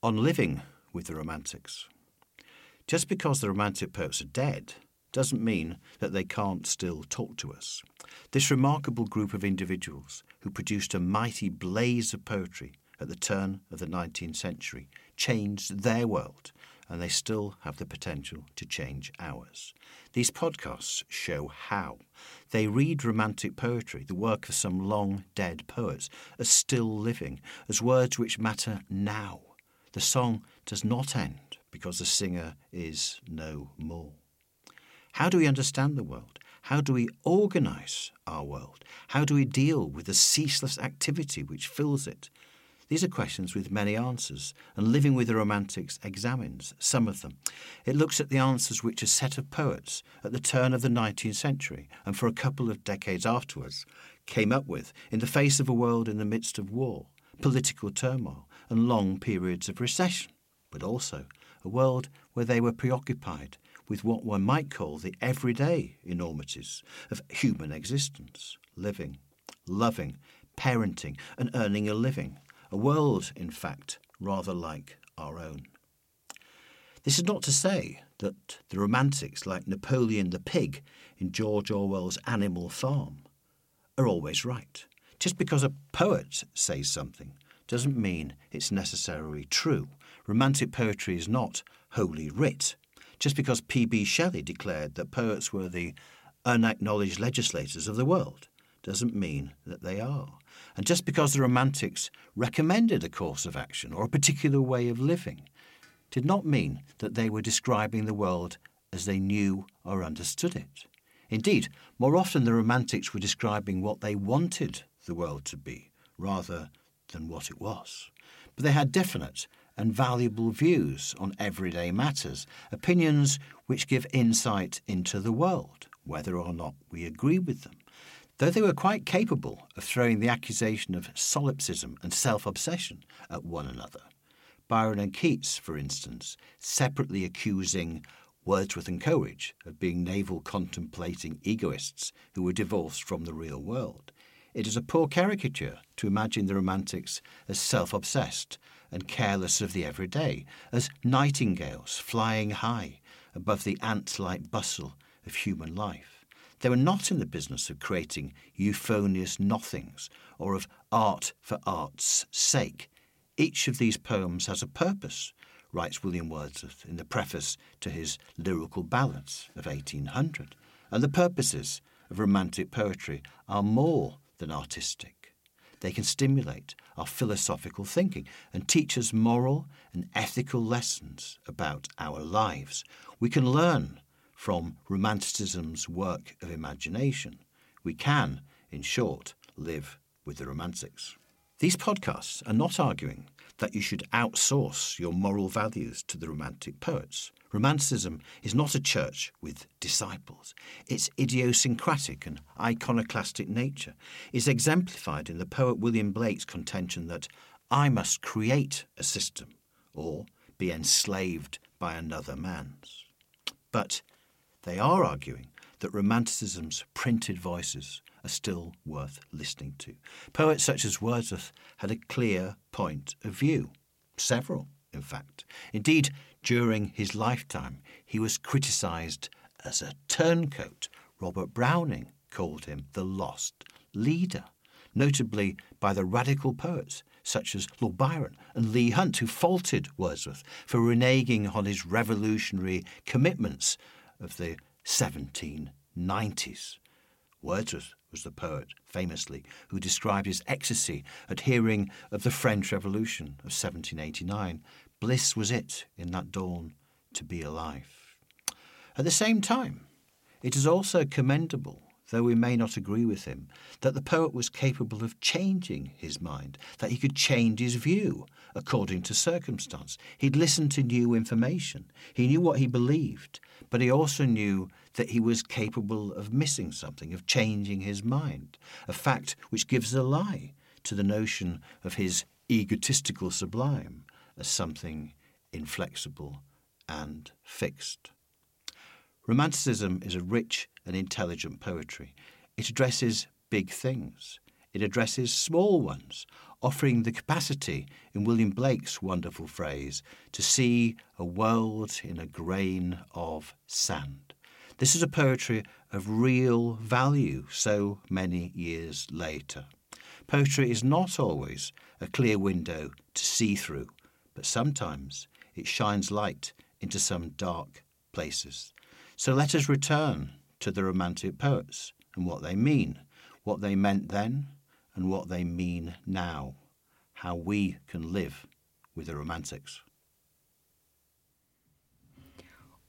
on living with the Romantics. Just because the Romantic poets are dead doesn't mean that they can't still talk to us. This remarkable group of individuals who produced a mighty blaze of poetry at the turn of the 19th century changed their world, and they still have the potential to change ours. These podcasts show how. They read romantic poetry, the work of some long dead poets, as still living, as words which matter now. The song does not end because the singer is no more. How do we understand the world? How do we organise our world? How do we deal with the ceaseless activity which fills it? These are questions with many answers, and Living with the Romantics examines some of them. It looks at the answers which a set of poets at the turn of the 19th century, and for a couple of decades afterwards, came up with in the face of a world in the midst of war, political turmoil, and long periods of recession, but also a world where they were preoccupied with what one might call the everyday enormities of human existence living, loving, parenting, and earning a living a world, in fact, rather like our own. This is not to say that the romantics, like Napoleon the pig in George Orwell's Animal Farm, are always right. Just because a poet says something doesn't mean it's necessarily true. Romantic poetry is not holy writ. Just because P.B. Shelley declared that poets were the unacknowledged legislators of the world doesn't mean that they are. And just because the Romantics recommended a course of action or a particular way of living did not mean that they were describing the world as they knew or understood it. Indeed, more often the Romantics were describing what they wanted the world to be rather than what it was. But they had definite and valuable views on everyday matters, opinions which give insight into the world, whether or not we agree with them though they were quite capable of throwing the accusation of solipsism and self obsession at one another. Byron and Keats, for instance, separately accusing Wordsworth and Coleridge of being navel contemplating egoists who were divorced from the real world. It is a poor caricature to imagine the Romantics as self obsessed and careless of the everyday, as nightingales flying high above the ant like bustle of human life. They were not in the business of creating euphonious nothings or of art for art's sake. Each of these poems has a purpose, writes William Wordsworth in the preface to his Lyrical Ballads of 1800. And the purposes of romantic poetry are more than artistic. They can stimulate our philosophical thinking and teach us moral and ethical lessons about our lives. We can learn from Romanticism's work of imagination. We can, in short, live with the Romantics. These podcasts are not arguing that you should outsource your moral values to the Romantic poets. Romanticism is not a church with disciples. Its idiosyncratic and iconoclastic nature is exemplified in the poet William Blake's contention that I must create a system or be enslaved by another man's. But they are arguing that Romanticism's printed voices are still worth listening to. Poets such as Wordsworth had a clear point of view, several, in fact. Indeed, during his lifetime, he was criticised as a turncoat. Robert Browning called him the lost leader, notably by the radical poets such as Lord Byron and Leigh Hunt, who faulted Wordsworth for reneging on his revolutionary commitments of the 1790s. Wordsworth was the poet, famously, who described his ecstasy at hearing of the French Revolution of 1789. Bliss was it in that dawn to be alive. At the same time, it is also commendable though we may not agree with him, that the poet was capable of changing his mind, that he could change his view according to circumstance. He'd listen to new information. He knew what he believed, but he also knew that he was capable of missing something, of changing his mind, a fact which gives a lie to the notion of his egotistical sublime as something inflexible and fixed. Romanticism is a rich and intelligent poetry. It addresses big things. It addresses small ones, offering the capacity, in William Blake's wonderful phrase, to see a world in a grain of sand. This is a poetry of real value so many years later. Poetry is not always a clear window to see through, but sometimes it shines light into some dark places. So let us return to the Romantic poets and what they mean, what they meant then, and what they mean now, how we can live with the Romantics.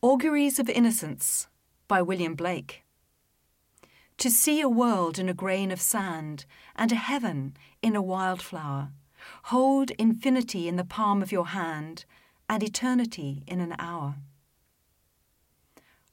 Auguries of Innocence by William Blake. To see a world in a grain of sand, and a heaven in a wildflower, hold infinity in the palm of your hand, and eternity in an hour.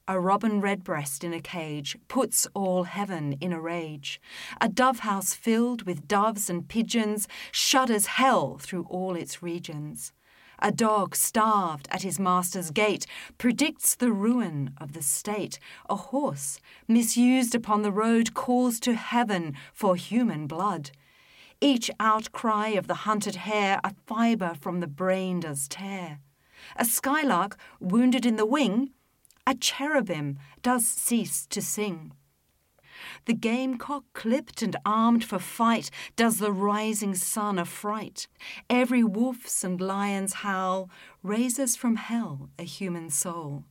A robin redbreast in a cage puts all heaven in a rage. A dove house filled with doves and pigeons shudders hell through all its regions. A dog starved at his master's gate predicts the ruin of the state. A horse, misused upon the road, calls to heaven for human blood. Each outcry of the hunted hare a fibre from the brain does tear. A skylark, wounded in the wing, a cherubim does cease to sing. The gamecock, clipped and armed for fight, does the rising sun affright. Every wolf's and lion's howl raises from hell a human soul.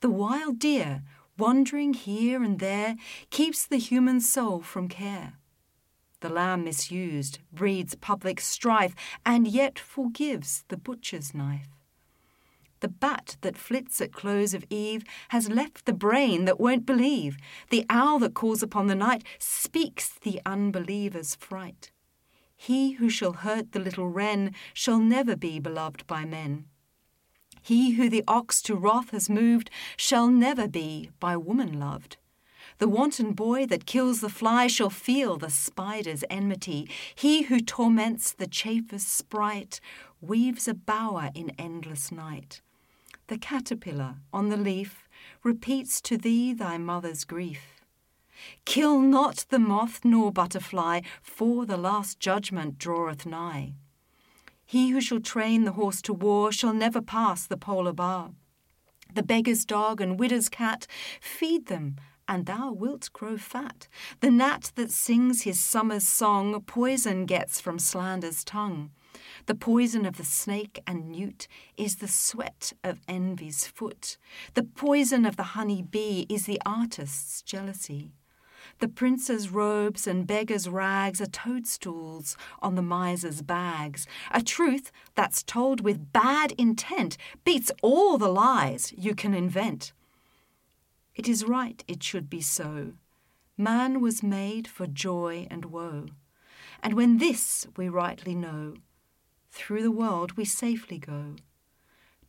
The wild deer, wandering here and there, keeps the human soul from care. The lamb misused breeds public strife, and yet forgives the butcher's knife. The bat that flits at close of eve has left the brain that won't believe. The owl that calls upon the night speaks the unbeliever's fright. He who shall hurt the little wren shall never be beloved by men. He who the ox to wrath has moved shall never be by woman loved. The wanton boy that kills the fly shall feel the spider's enmity. He who torments the chafer's sprite weaves a bower in endless night. The caterpillar on the leaf repeats to thee thy mother's grief. Kill not the moth nor butterfly, for the last judgment draweth nigh. He who shall train the horse to war shall never pass the polar bar. The beggar's dog and widow's cat, feed them, and thou wilt grow fat. The gnat that sings his summer's song, poison gets from slander's tongue. The poison of the snake and newt is the sweat of envy's foot. The poison of the honey bee is the artist's jealousy. The prince's robes and beggar's rags are toadstools on the miser's bags. A truth that's told with bad intent beats all the lies you can invent. It is right it should be so. Man was made for joy and woe. And when this we rightly know, through the world we safely go.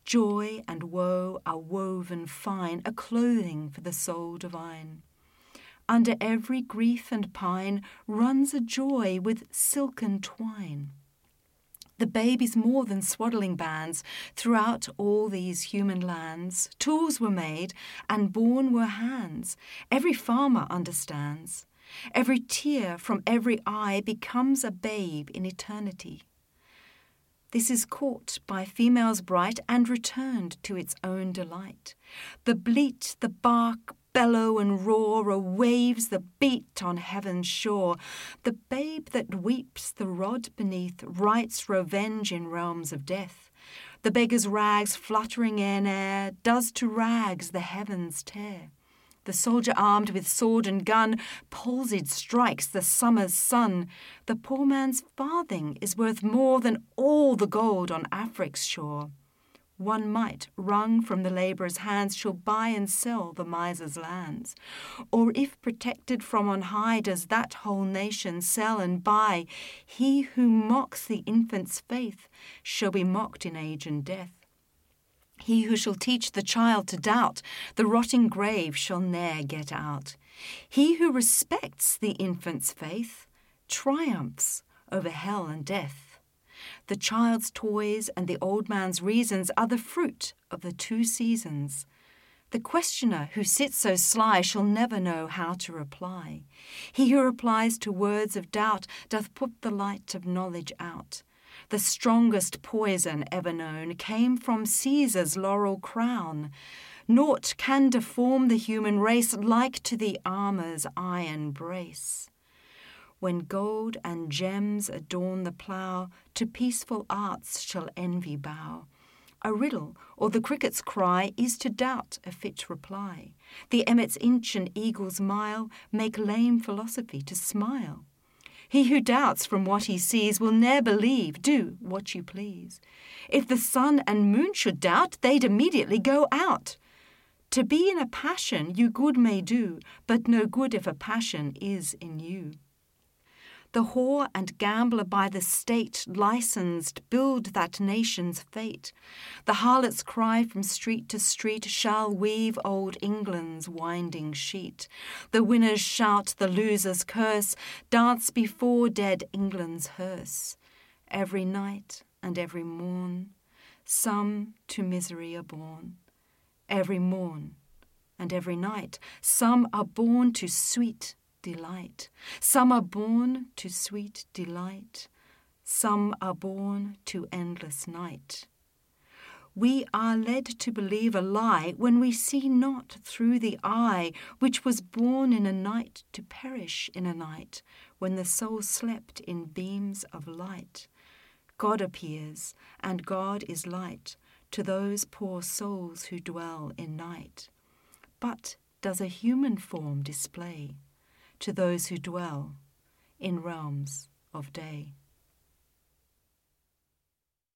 Joy and woe are woven fine, a clothing for the soul divine. Under every grief and pine runs a joy with silken twine. The babe is more than swaddling bands. Throughout all these human lands, tools were made and born were hands. Every farmer understands. Every tear from every eye becomes a babe in eternity. This is caught by females bright and returned to its own delight. The bleat, the bark, bellow and roar are waves that beat on heaven's shore. The babe that weeps the rod beneath writes revenge in realms of death. The beggar's rags fluttering in air does to rags the heavens tear. The soldier armed with sword and gun, palsied strikes the summer's sun. The poor man's farthing is worth more than all the gold on Afric's shore. One mite wrung from the labourer's hands shall buy and sell the miser's lands. Or if protected from on high does that whole nation sell and buy, he who mocks the infant's faith shall be mocked in age and death. He who shall teach the child to doubt, the rotting grave shall ne'er get out. He who respects the infant's faith triumphs over hell and death. The child's toys and the old man's reasons are the fruit of the two seasons. The questioner who sits so sly shall never know how to reply. He who replies to words of doubt doth put the light of knowledge out. The strongest poison ever known came from Caesar's laurel crown. Naught can deform the human race like to the armour's iron brace. When gold and gems adorn the plough, to peaceful arts shall envy bow. A riddle or the cricket's cry is to doubt a fit reply. The emmet's inch and eagle's mile make lame philosophy to smile. He who doubts from what he sees will ne'er believe, do what you please. If the sun and moon should doubt, they'd immediately go out. To be in a passion you good may do, but no good if a passion is in you. The whore and gambler by the state licensed build that nation's fate. The harlot's cry from street to street shall weave old England's winding sheet. The winners shout, the losers curse, dance before dead England's hearse. Every night and every morn, some to misery are born. Every morn and every night, some are born to sweet delight. Some are born to sweet delight, some are born to endless night. We are led to believe a lie when we see not through the eye which was born in a night to perish in a night, when the soul slept in beams of light. God appears, and God is light to those poor souls who dwell in night. But does a human form display? To those who dwell in realms of day.